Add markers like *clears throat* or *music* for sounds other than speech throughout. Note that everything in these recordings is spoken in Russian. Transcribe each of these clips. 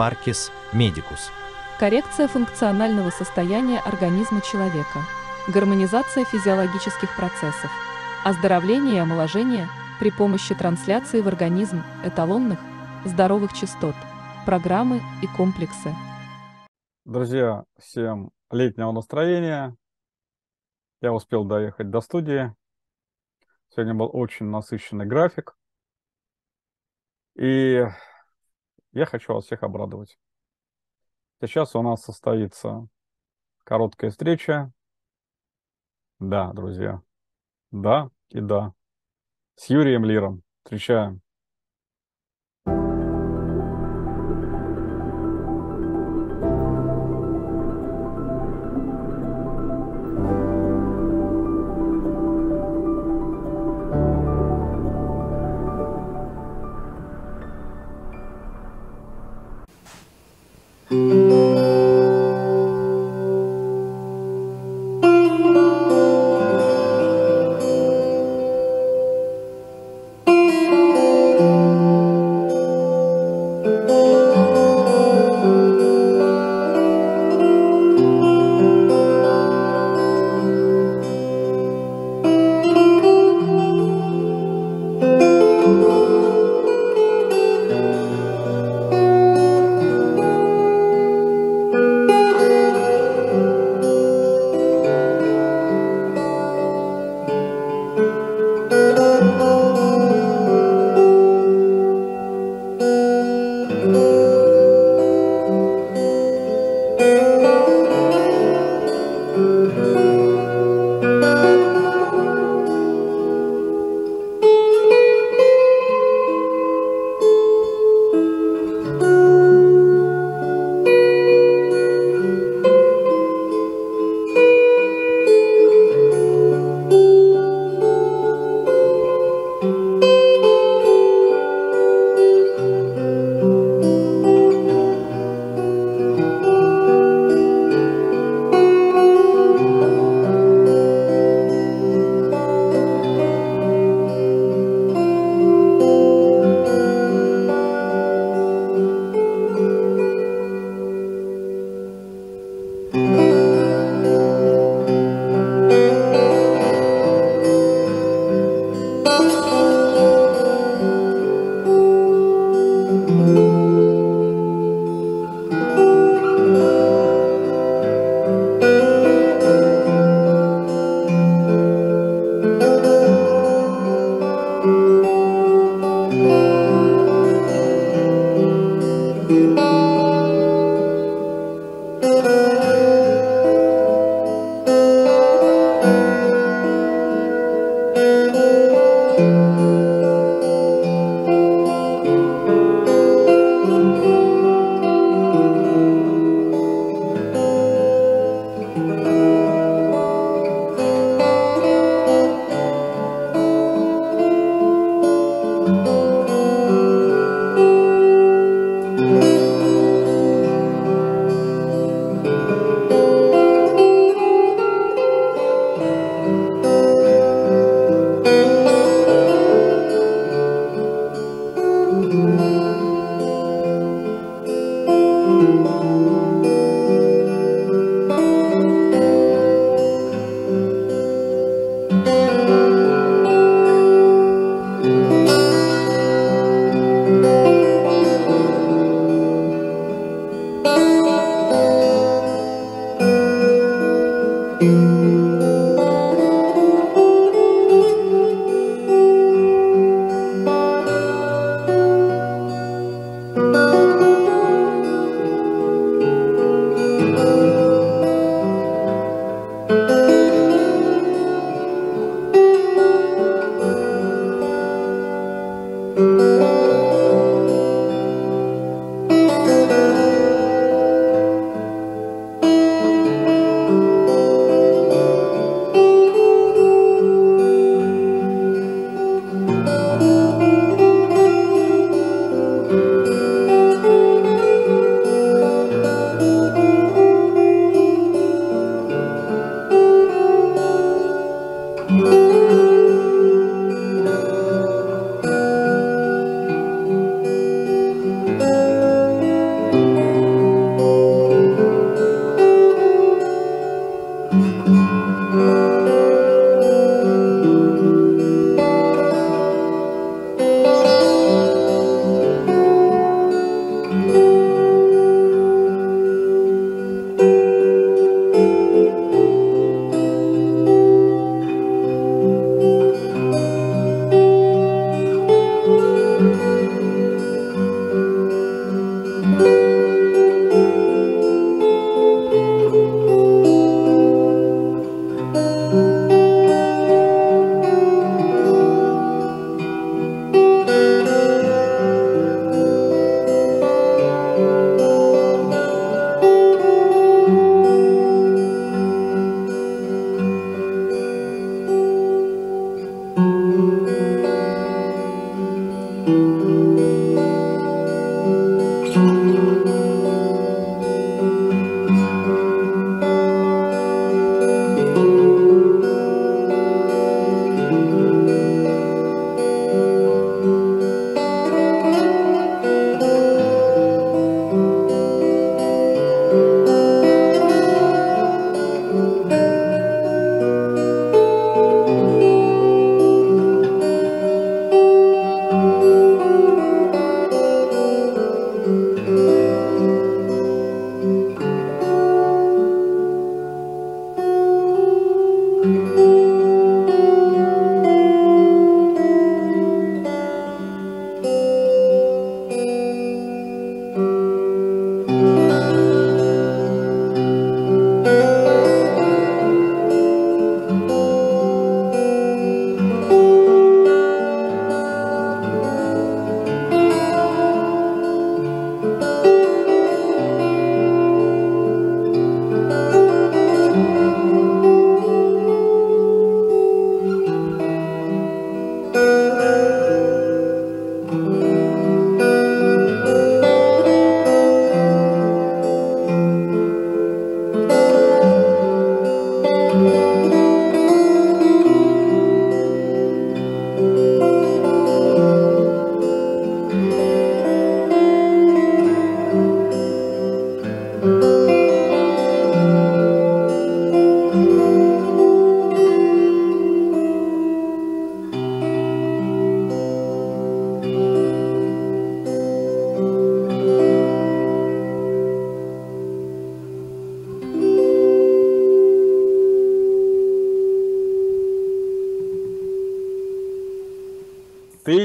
Parcis Medicus. Коррекция функционального состояния организма человека. Гармонизация физиологических процессов. Оздоровление и омоложение при помощи трансляции в организм эталонных, здоровых частот, программы и комплексы. Друзья, всем летнего настроения. Я успел доехать до студии. Сегодня был очень насыщенный график. И я хочу вас всех обрадовать. Сейчас у нас состоится короткая встреча. Да, друзья. Да и да. С Юрием Лиром. Встречаем.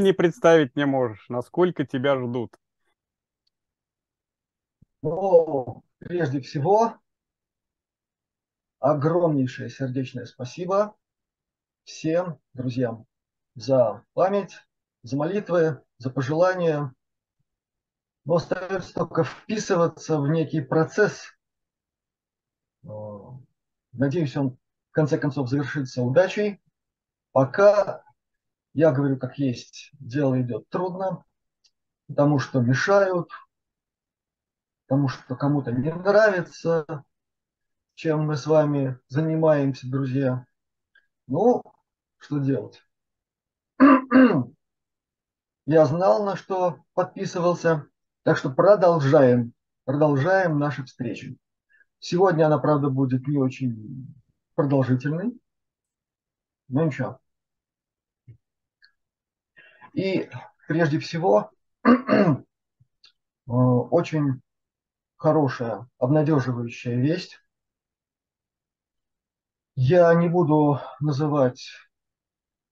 Не представить не можешь, насколько тебя ждут. Ну, прежде всего, огромнейшее сердечное спасибо всем друзьям за память, за молитвы, за пожелания. Но остается только вписываться в некий процесс. Надеюсь, он в конце концов завершится удачей. Пока я говорю как есть, дело идет трудно, потому что мешают, потому что кому-то не нравится, чем мы с вами занимаемся, друзья. Ну, что делать? *clears throat* Я знал, на что подписывался, так что продолжаем, продолжаем наши встречи. Сегодня она, правда, будет не очень продолжительной, но ничего. И прежде всего, *clears throat* очень хорошая, обнадеживающая весть. Я не буду называть,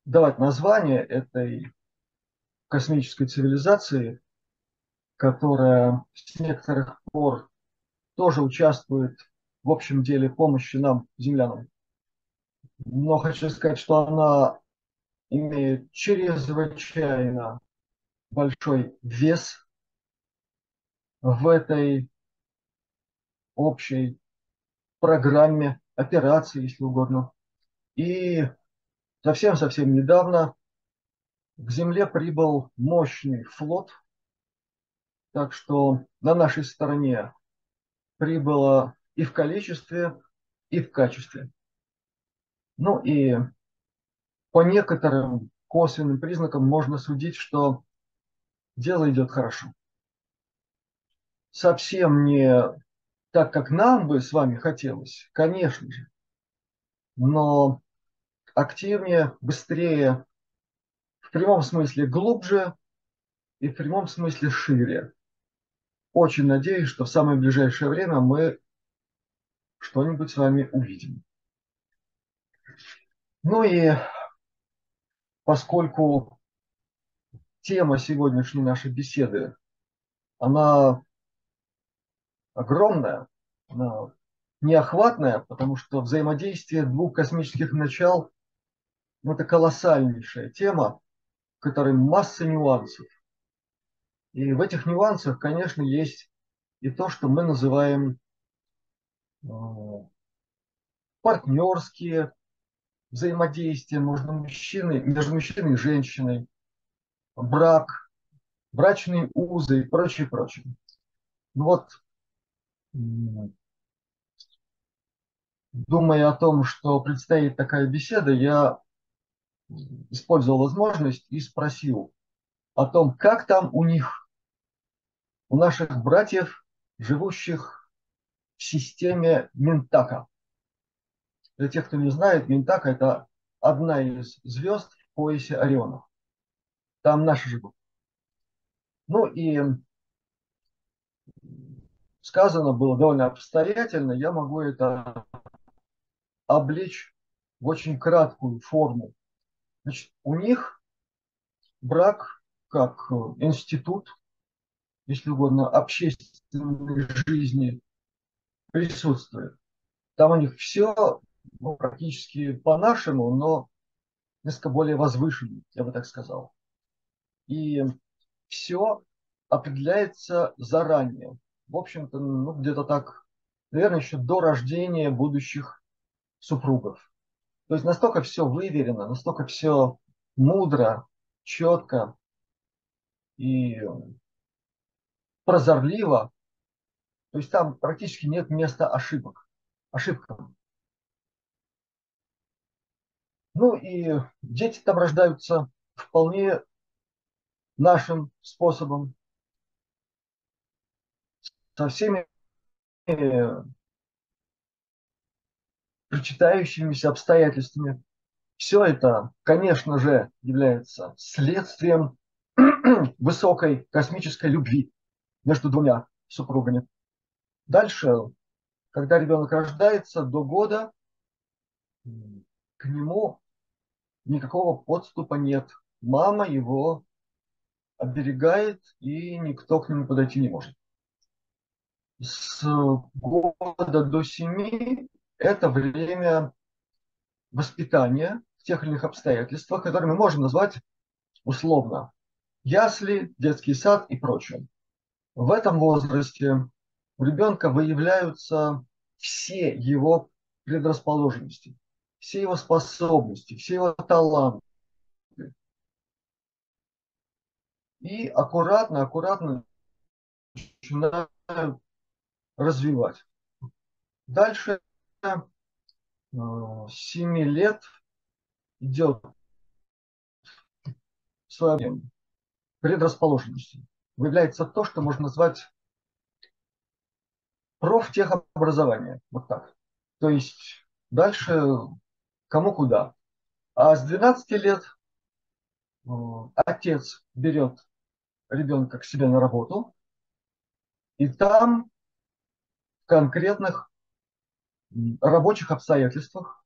давать название этой космической цивилизации, которая с некоторых пор тоже участвует в общем деле помощи нам, землянам. Но хочу сказать, что она имеет чрезвычайно большой вес в этой общей программе операции, если угодно. И совсем-совсем недавно к Земле прибыл мощный флот, так что на нашей стороне прибыло и в количестве, и в качестве. Ну и по некоторым косвенным признакам можно судить, что дело идет хорошо. Совсем не так, как нам бы с вами хотелось, конечно же, но активнее, быстрее, в прямом смысле глубже и в прямом смысле шире. Очень надеюсь, что в самое ближайшее время мы что-нибудь с вами увидим. Ну и поскольку тема сегодняшней нашей беседы, она огромная, она неохватная, потому что взаимодействие двух космических начал это колоссальнейшая тема, в которой масса нюансов. И в этих нюансах, конечно, есть и то, что мы называем э, партнерские взаимодействия между мужчиной, между мужчиной и женщиной, брак, брачные узы и прочее, прочее. Ну вот думая о том, что предстоит такая беседа, я использовал возможность и спросил о том, как там у них, у наших братьев, живущих в системе Ментака. Для тех, кто не знает, Ментака – это одна из звезд в поясе Ориона. Там наши живут. Ну и сказано было довольно обстоятельно, я могу это облечь в очень краткую форму. Значит, у них брак как институт, если угодно, общественной жизни присутствует. Там у них все ну, практически по-нашему, но несколько более возвышенно, я бы так сказал. И все определяется заранее в общем-то, ну, где-то так, наверное, еще до рождения будущих супругов. То есть настолько все выверено, настолько все мудро, четко и прозорливо. То есть там практически нет места ошибок, ошибкам. Ну и дети там рождаются вполне нашим способом, со всеми э, причитающимися обстоятельствами. Все это, конечно же, является следствием *clears throat* высокой космической любви между двумя супругами. Дальше, когда ребенок рождается до года, к нему никакого подступа нет, мама его оберегает, и никто к нему подойти не может. С года до семи это время воспитания в тех или иных обстоятельствах, которые мы можем назвать условно ясли, детский сад и прочее. В этом возрасте у ребенка выявляются все его предрасположенности, все его способности, все его таланты. И аккуратно, аккуратно начинают развивать. Дальше э, с 7 лет идет своя предрасположенности. Выявляется то, что можно назвать профтехобразование. Вот так. То есть дальше кому куда. А с 12 лет э, отец берет ребенка к себе на работу, и там в конкретных рабочих обстоятельствах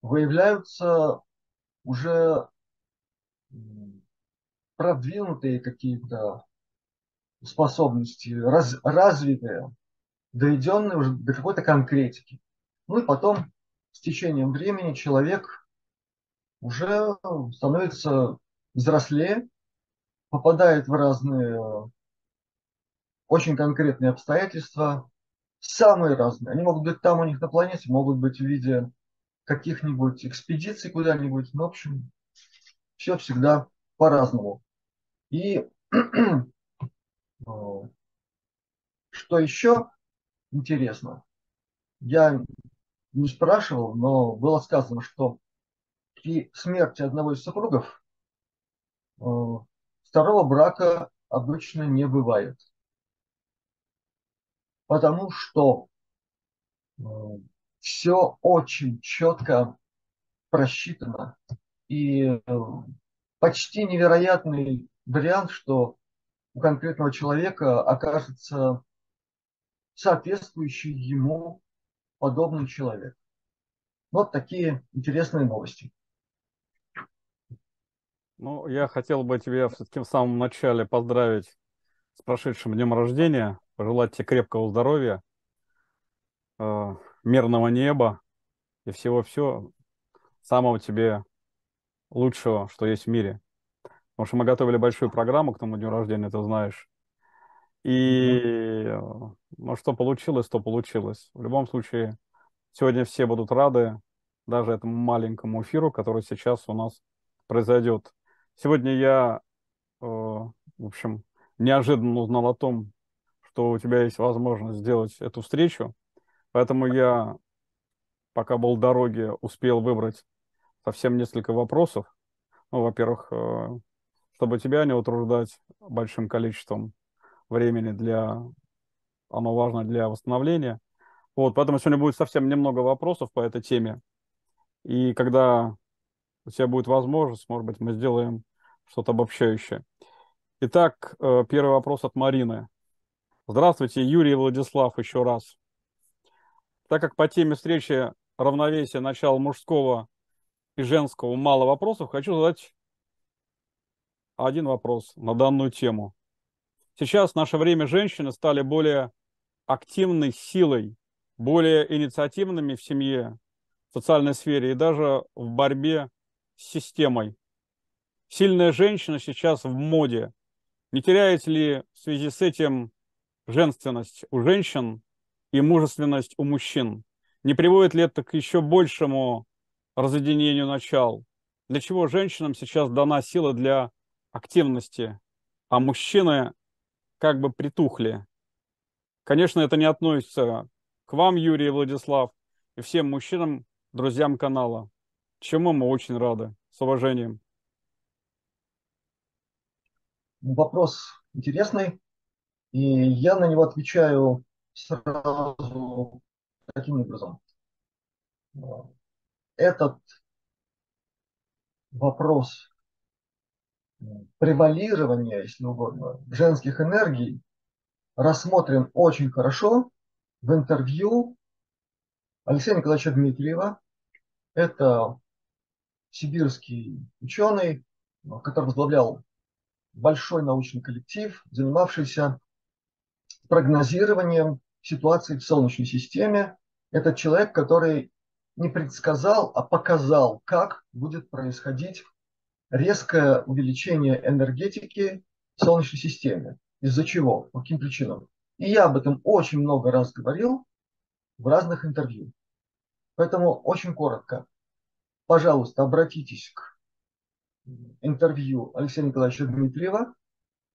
выявляются уже продвинутые какие-то способности, раз, развитые, доведенные уже до какой-то конкретики. Ну и потом с течением времени человек уже становится взрослее, попадает в разные очень конкретные обстоятельства, самые разные. Они могут быть там у них на планете, могут быть в виде каких-нибудь экспедиций куда-нибудь. Ну, в общем, все всегда по-разному. И *clears throat* что еще интересно, я не спрашивал, но было сказано, что при смерти одного из супругов э, второго брака обычно не бывает. Потому что э, все очень четко просчитано. И э, почти невероятный вариант, что у конкретного человека окажется соответствующий ему подобный человек. Вот такие интересные новости. Ну, я хотел бы тебя все-таки самом начале поздравить с прошедшим днем рождения, пожелать тебе крепкого здоровья, э, мирного неба и всего-всего самого тебе лучшего, что есть в мире. Потому что мы готовили большую программу к тому дню рождения, ты знаешь. И ну, что получилось, то получилось. В любом случае, сегодня все будут рады даже этому маленькому эфиру, который сейчас у нас произойдет. Сегодня я, э, в общем, неожиданно узнал о том, что у тебя есть возможность сделать эту встречу. Поэтому я, пока был в дороге, успел выбрать совсем несколько вопросов. Ну, во-первых, э, чтобы тебя не утруждать большим количеством времени для... Оно важно для восстановления. Вот, поэтому сегодня будет совсем немного вопросов по этой теме. И когда у тебя будет возможность, может быть, мы сделаем что-то обобщающее. Итак, э, первый вопрос от Марины. Здравствуйте, Юрий Владислав, еще раз. Так как по теме встречи равновесия начала мужского и женского мало вопросов, хочу задать один вопрос на данную тему. Сейчас в наше время женщины стали более активной силой, более инициативными в семье, в социальной сфере и даже в борьбе с системой. Сильная женщина сейчас в моде. Не теряет ли в связи с этим женственность у женщин и мужественность у мужчин? Не приводит ли это к еще большему разъединению начал. Для чего женщинам сейчас дана сила для активности, а мужчины как бы притухли. Конечно, это не относится к вам, Юрий и Владислав, и всем мужчинам, друзьям канала, чему мы очень рады. С уважением. Вопрос интересный, и я на него отвечаю сразу таким образом этот вопрос превалирования, если угодно, женских энергий рассмотрен очень хорошо в интервью Алексея Николаевича Дмитриева. Это сибирский ученый, который возглавлял большой научный коллектив, занимавшийся прогнозированием ситуации в Солнечной системе. Это человек, который не предсказал, а показал, как будет происходить резкое увеличение энергетики Солнечной системе. Из-за чего? По каким причинам? И я об этом очень много раз говорил в разных интервью. Поэтому очень коротко. Пожалуйста, обратитесь к интервью Алексея Николаевича Дмитриева,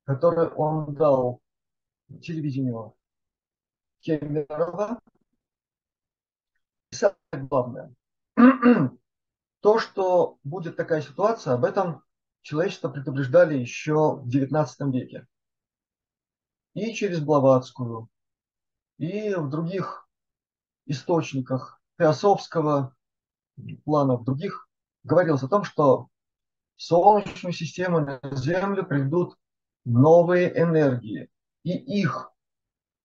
которое он дал телевидению Кемерова. И самое главное, *clears throat* то, что будет такая ситуация, об этом человечество предупреждали еще в XIX веке. И через Блаватскую, и в других источниках Теософского плана, в других говорилось о том, что в Солнечную систему на Землю придут новые энергии, и их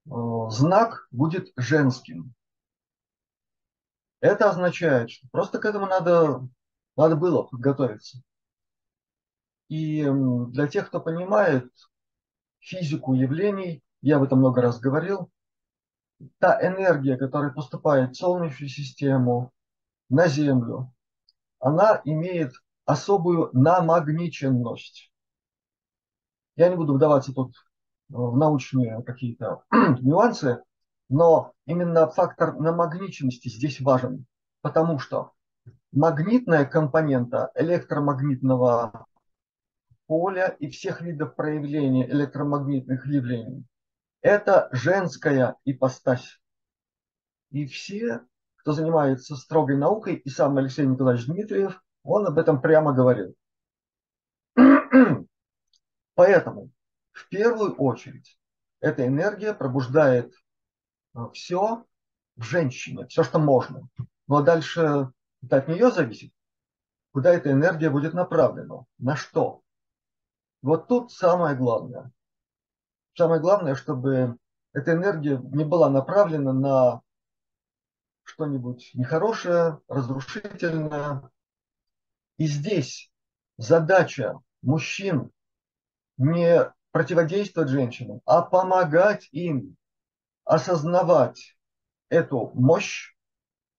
э, знак будет женским. Это означает, что просто к этому надо, надо было подготовиться. И для тех, кто понимает физику явлений, я об этом много раз говорил, та энергия, которая поступает в Солнечную систему, на Землю, она имеет особую намагниченность. Я не буду вдаваться тут в научные какие-то *clears throat* нюансы, но именно фактор намагниченности здесь важен, потому что магнитная компонента электромагнитного поля и всех видов проявления электромагнитных явлений – это женская ипостась. И все, кто занимается строгой наукой, и сам Алексей Николаевич Дмитриев, он об этом прямо говорил. *clears throat* Поэтому в первую очередь эта энергия пробуждает все в женщине, все, что можно. Ну а дальше это от нее зависит, куда эта энергия будет направлена, на что. Вот тут самое главное. Самое главное, чтобы эта энергия не была направлена на что-нибудь нехорошее, разрушительное. И здесь задача мужчин не противодействовать женщинам, а помогать им осознавать эту мощь,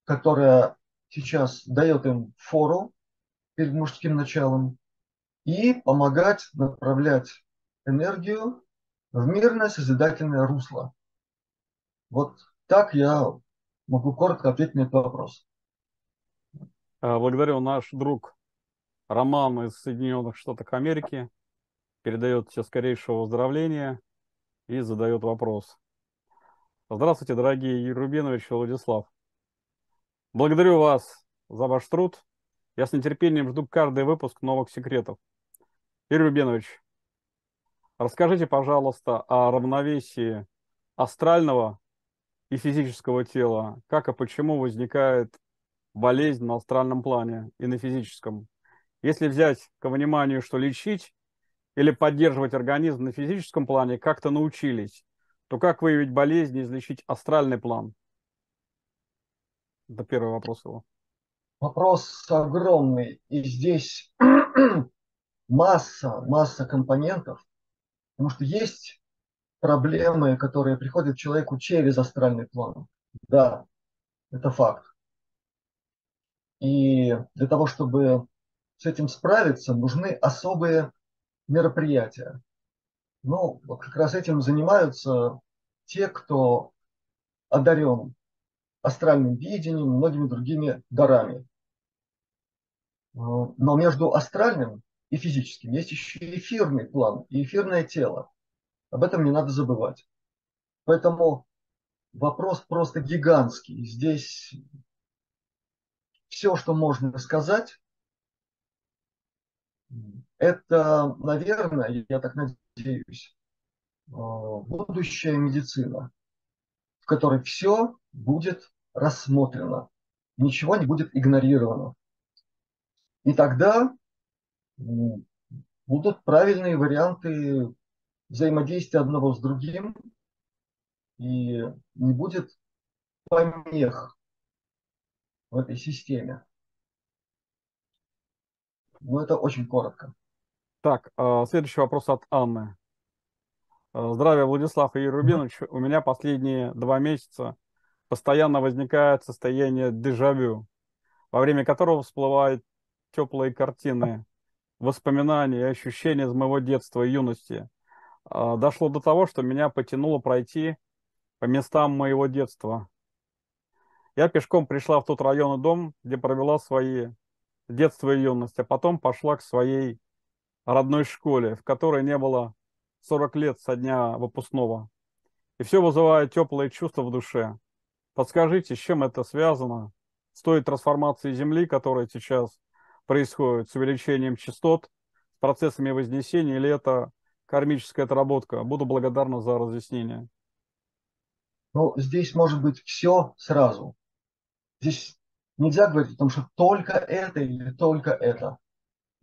которая сейчас дает им фору перед мужским началом, и помогать направлять энергию в мирное созидательное русло. Вот так я могу коротко ответить на этот вопрос. Благодарю. Наш друг Роман из Соединенных Штатов Америки передает все скорейшего выздоровления и задает вопрос. Здравствуйте, дорогие Юрий и Владислав. Благодарю вас за ваш труд. Я с нетерпением жду каждый выпуск новых секретов. Юрий Рубинович, расскажите, пожалуйста, о равновесии астрального и физического тела. Как и почему возникает болезнь на астральном плане и на физическом. Если взять ко вниманию, что лечить или поддерживать организм на физическом плане как-то научились, то как выявить болезнь и излечить астральный план? Это первый вопрос его. Вопрос огромный. И здесь *clears throat* масса, масса компонентов. Потому что есть проблемы, которые приходят человеку через астральный план. Да, это факт. И для того, чтобы с этим справиться, нужны особые мероприятия. Ну, как раз этим занимаются те, кто одарен астральным видением, многими другими дарами. Но между астральным и физическим есть еще эфирный план и эфирное тело. Об этом не надо забывать. Поэтому вопрос просто гигантский. Здесь все, что можно сказать, это, наверное, я так надеюсь, э, будущая медицина, в которой все будет рассмотрено, ничего не будет игнорировано. И тогда будут правильные варианты взаимодействия одного с другим, и не будет помех в этой системе. Но это очень коротко. Так, а, следующий вопрос от Анны. А, здравия, Владислав и Юрий Рубинович. У меня последние два месяца постоянно возникает состояние дежавю, во время которого всплывают теплые картины, воспоминания и ощущения из моего детства и юности. А, дошло до того, что меня потянуло пройти по местам моего детства. Я пешком пришла в тот район и дом, где провела свои детство и юность, а потом пошла к своей родной школе, в которой не было 40 лет со дня выпускного. И все вызывает теплые чувства в душе. Подскажите, с чем это связано? С той трансформацией Земли, которая сейчас происходит, с увеличением частот, с процессами вознесения, или это кармическая отработка? Буду благодарна за разъяснение. Ну, здесь может быть все сразу. Здесь нельзя говорить о том, что только это или только это.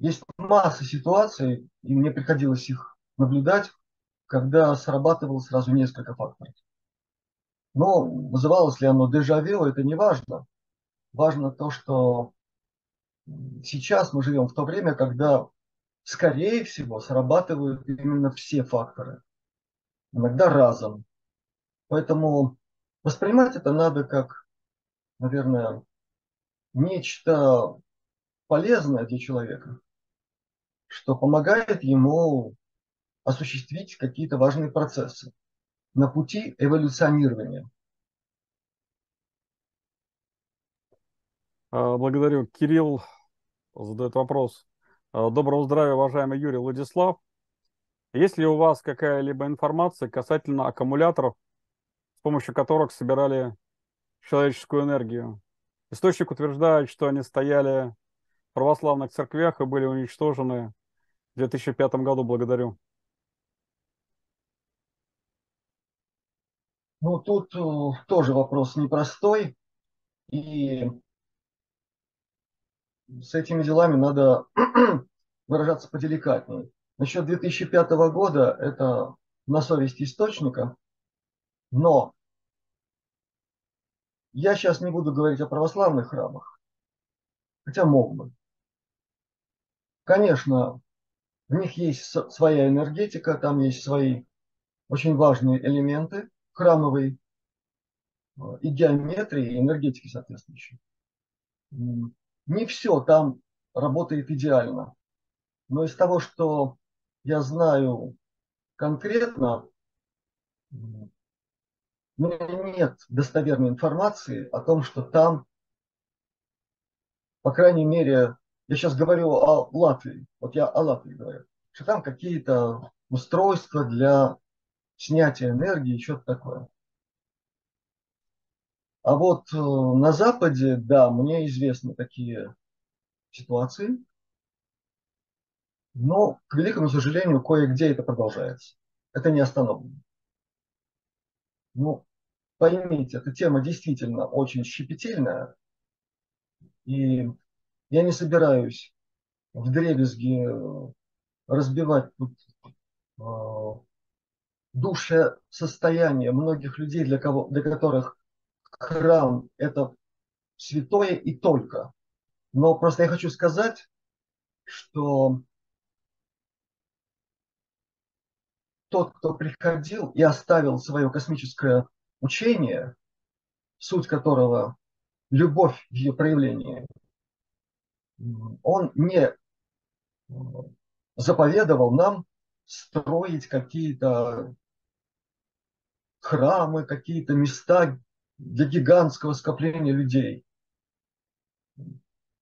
Есть масса ситуаций, и мне приходилось их наблюдать, когда срабатывало сразу несколько факторов. Но вызывалось ли оно дежавю, это не важно. Важно то, что сейчас мы живем в то время, когда, скорее всего, срабатывают именно все факторы. Иногда разом. Поэтому воспринимать это надо как, наверное, нечто полезное для человека, что помогает ему осуществить какие-то важные процессы на пути эволюционирования. А, благодарю. Кирилл задает вопрос. А, доброго здравия, уважаемый Юрий Владислав. Есть ли у вас какая-либо информация касательно аккумуляторов, с помощью которых собирали человеческую энергию? Источник утверждает, что они стояли в православных церквях и были уничтожены в 2005 году. Благодарю. Ну, тут э, тоже вопрос непростой. И с этими делами надо *clears throat* выражаться поделикатнее. Насчет 2005 года это на совести источника, но я сейчас не буду говорить о православных храмах, хотя мог бы. Конечно, в них есть своя энергетика, там есть свои очень важные элементы храмовой э, и геометрии, и энергетики соответствующей не все там работает идеально. Но из того, что я знаю конкретно, у меня нет достоверной информации о том, что там, по крайней мере, я сейчас говорю о Латвии, вот я о Латвии говорю, что там какие-то устройства для снятия энергии, что-то такое. А вот э, на Западе, да, мне известны такие ситуации, но, к великому сожалению, кое-где это продолжается. Это не остановлено. Ну, поймите, эта тема действительно очень щепетильная, и я не собираюсь в дребезги э, разбивать тут э, душе состояние многих людей, для, кого, для которых храм – это святое и только. Но просто я хочу сказать, что тот, кто приходил и оставил свое космическое учение, суть которого – любовь в ее проявлении, он не заповедовал нам строить какие-то храмы, какие-то места, для гигантского скопления людей.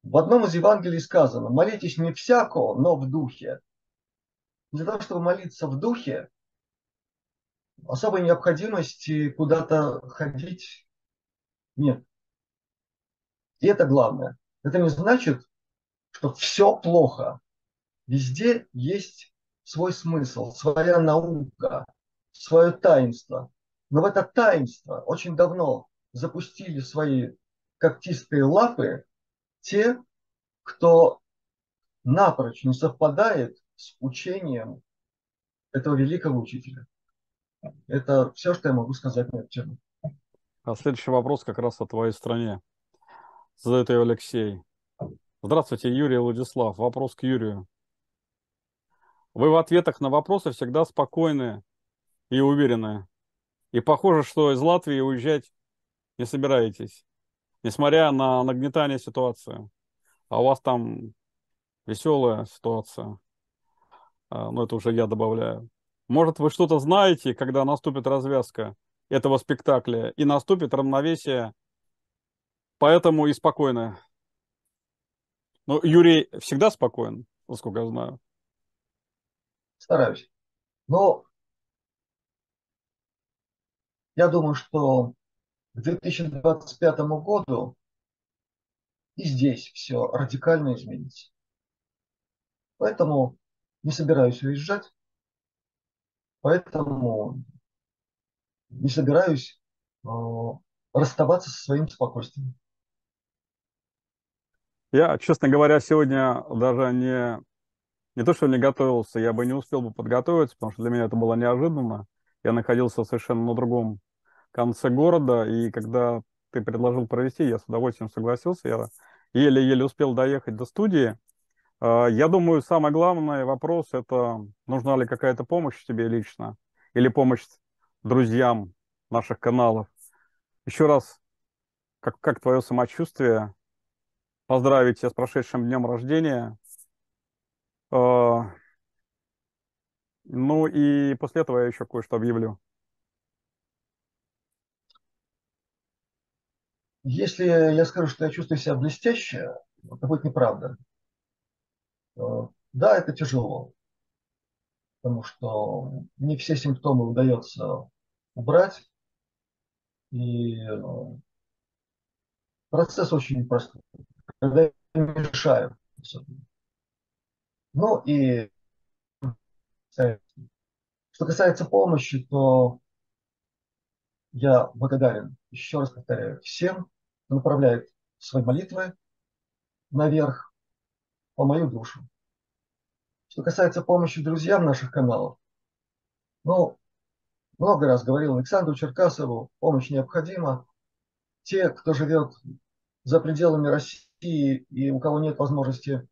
В одном из Евангелий сказано, молитесь не всякого, но в духе. Для того, чтобы молиться в духе, особой необходимости куда-то ходить нет. И это главное. Это не значит, что все плохо. Везде есть свой смысл, своя наука, свое таинство. Но в это таинство очень давно запустили свои когтистые лапы те, кто напрочь не совпадает с учением этого великого учителя. Это все, что я могу сказать на эту тему. А следующий вопрос как раз о твоей стране. Задает ее Алексей. Здравствуйте, Юрий Владислав. Вопрос к Юрию. Вы в ответах на вопросы всегда спокойные и уверенные. И похоже, что из Латвии уезжать не собираетесь, несмотря на нагнетание ситуации. А у вас там веселая ситуация. А, ну, это уже я добавляю. Может, вы что-то знаете, когда наступит развязка этого спектакля и наступит равновесие, поэтому и спокойно. Ну, Юрий всегда спокоен, насколько я знаю. Стараюсь. Но я думаю, что к 2025 году и здесь все радикально изменится. Поэтому не собираюсь уезжать, поэтому не собираюсь э, расставаться со своим спокойствием. Я, честно говоря, сегодня даже не, не то, что не готовился, я бы не успел бы подготовиться, потому что для меня это было неожиданно. Я находился совершенно на другом конце города, и когда ты предложил провести, я с удовольствием согласился. Я еле-еле успел доехать до студии. А, я думаю, самый главный вопрос – это нужна ли какая-то помощь тебе лично или помощь друзьям наших каналов. Еще раз, как, как твое самочувствие? Поздравить тебя с прошедшим днем рождения. А, ну и после этого я еще кое-что объявлю. Если я скажу, что я чувствую себя блестяще, это будет неправда. Э, да, это тяжело, потому что не все симптомы удается убрать, и э, процесс очень непростой, когда мешаю. Ну и что касается помощи, то я благодарен, еще раз повторяю, всем, кто направляет свои молитвы наверх по мою душу. Что касается помощи друзьям наших каналов, ну, много раз говорил Александру Черкасову, помощь необходима. Те, кто живет за пределами России и у кого нет возможности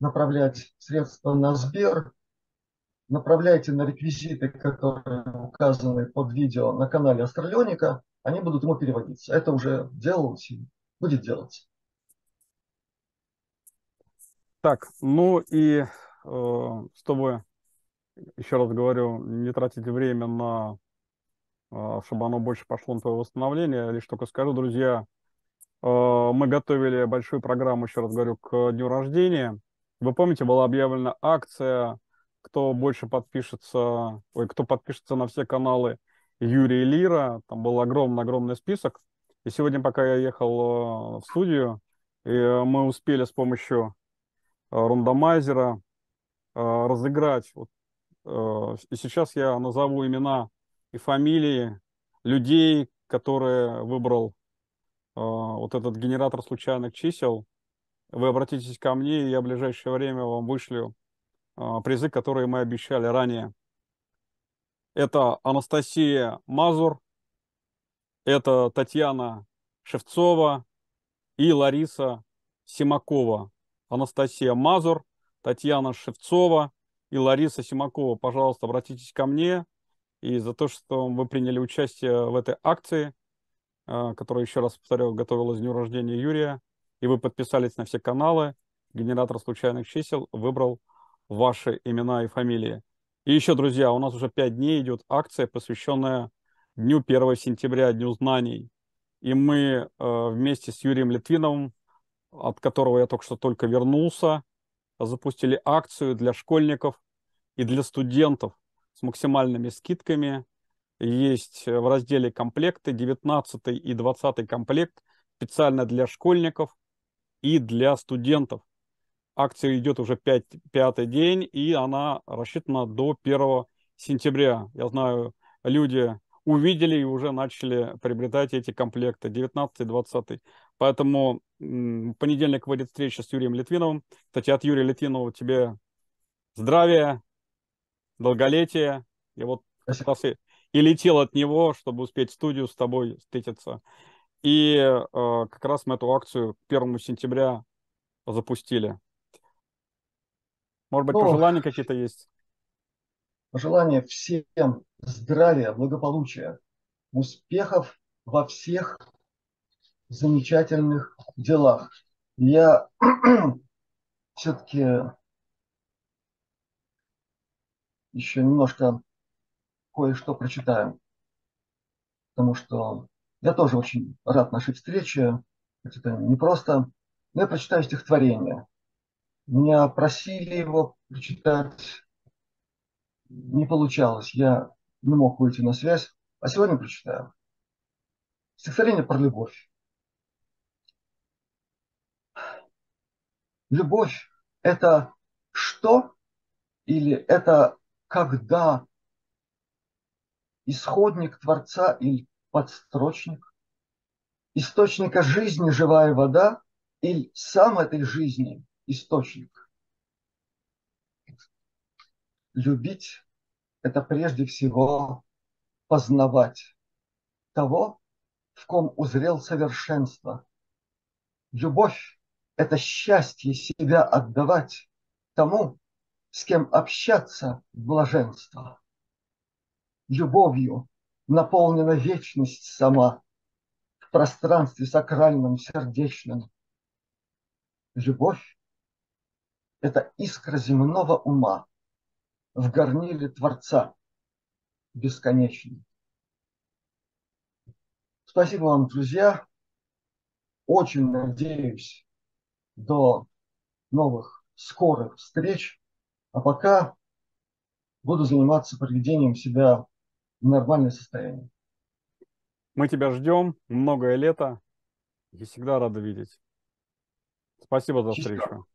направлять средства на Сбер, направляйте на реквизиты, которые указаны под видео на канале Астралионика, они будут ему переводиться. Это уже делалось и будет делаться. Так, ну и э, чтобы, еще раз говорю, не тратить время на, э, чтобы оно больше пошло на твое восстановление, лишь только скажу, друзья, мы готовили большую программу, еще раз говорю, к дню рождения. Вы помните, была объявлена акция кто больше подпишется, ой, кто подпишется на все каналы Юрия Лира, там был огромный-огромный список. И сегодня, пока я ехал э, в студию, мы успели с помощью э, рандомайзера э, разыграть. И сейчас я назову имена и фамилии людей, которые выбрал вот этот генератор случайных чисел. Вы обратитесь ко мне, и я в ближайшее время вам вышлю а, призы, которые мы обещали ранее. Это Анастасия Мазур, это Татьяна Шевцова и Лариса Симакова. Анастасия Мазур, Татьяна Шевцова и Лариса Симакова. Пожалуйста, обратитесь ко мне и за то, что вы приняли участие в этой акции, которая, еще раз повторяю, готовилась к дню рождения Юрия, и вы подписались на все каналы. Генератор случайных чисел выбрал ваши имена и фамилии. И еще, друзья, у нас уже пять дней идет акция, посвященная Дню 1 сентября, Дню знаний. И мы э, вместе с Юрием Литвиновым, от которого я только что только вернулся, запустили акцию для школьников и для студентов с максимальными скидками. Есть в разделе комплекты 19 и 20 комплект специально для школьников и для студентов. Акция идет уже 5, пятый день, и она рассчитана до 1 сентября. Я знаю, люди увидели и уже начали приобретать эти комплекты 19-20. Поэтому в понедельник выйдет встреча с Юрием Литвиновым. Кстати, от Юрия Литвинова тебе здравия, долголетия. Я вот как раз и, и летел от него, чтобы успеть в студию с тобой встретиться. И э, как раз мы эту акцию 1 сентября запустили. Может быть, ну, пожелания какие-то есть? пожелание всем здравия, благополучия, успехов во всех замечательных делах. Я *clears throat* все-таки еще немножко кое-что прочитаю, потому что я тоже очень рад нашей встрече. Это не просто. Но я прочитаю стихотворение. Меня просили его прочитать. Не получалось. Я не мог выйти на связь. А сегодня прочитаю. Стихотворение про любовь. Любовь – это что или это когда исходник Творца или подстрочник, источника жизни живая вода или сам этой жизни источник. Любить – это прежде всего познавать того, в ком узрел совершенство. Любовь – это счастье себя отдавать тому, с кем общаться в блаженство. Любовью наполнена вечность сама в пространстве сакральном, сердечном. Любовь – это искра земного ума в горниле Творца бесконечный. Спасибо вам, друзья. Очень надеюсь до новых скорых встреч. А пока буду заниматься приведением себя в нормальное состояние. Мы тебя ждем многое лето и всегда рады видеть. Спасибо за встречу.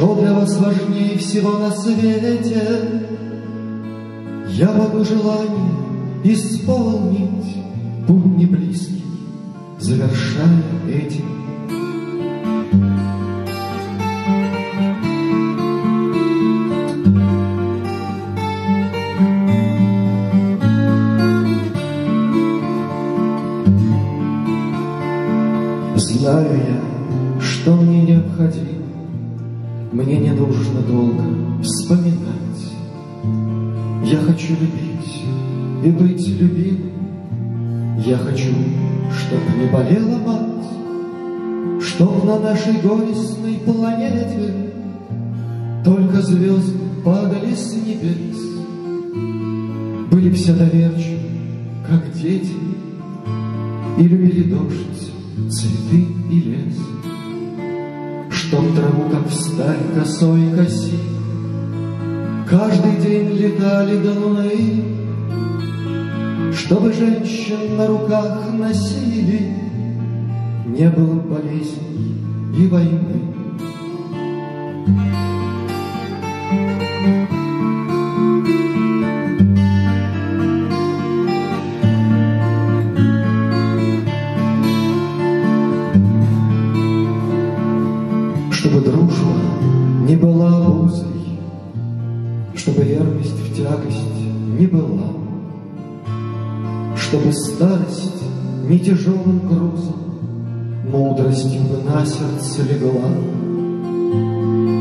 Что для вас важнее всего на свете. Я могу желание исполнить Путь не близкий, завершая этим. Мне не нужно долго вспоминать. Я хочу любить и быть любимым, Я хочу, чтоб не болела мать, Чтоб на нашей горестной планете Только звезды падали с небес, Были все доверчивы, как дети, И любили дождь, цветы и лес, как всталь, косой коси, Каждый день летали до луны, Чтобы женщин на руках носили, Не было болезней и войны. Тяжелым грузом Мудростью бы на сердце легла,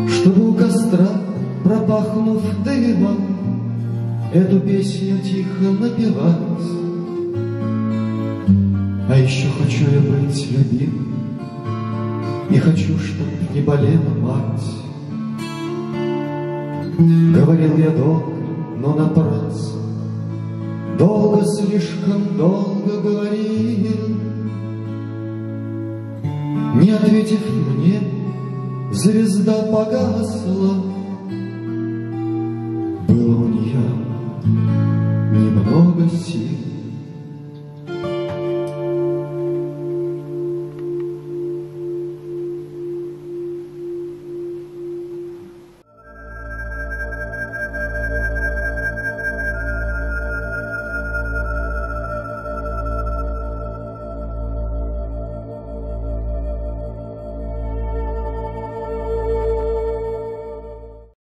Чтобы у костра, пропахнув дымом, Эту песню тихо напевать. А еще хочу я быть любимым, и хочу, чтоб не болела мать. Говорил я долго, но напрасно, Долго, слишком долго говорил. Не ответив мне, звезда погасла.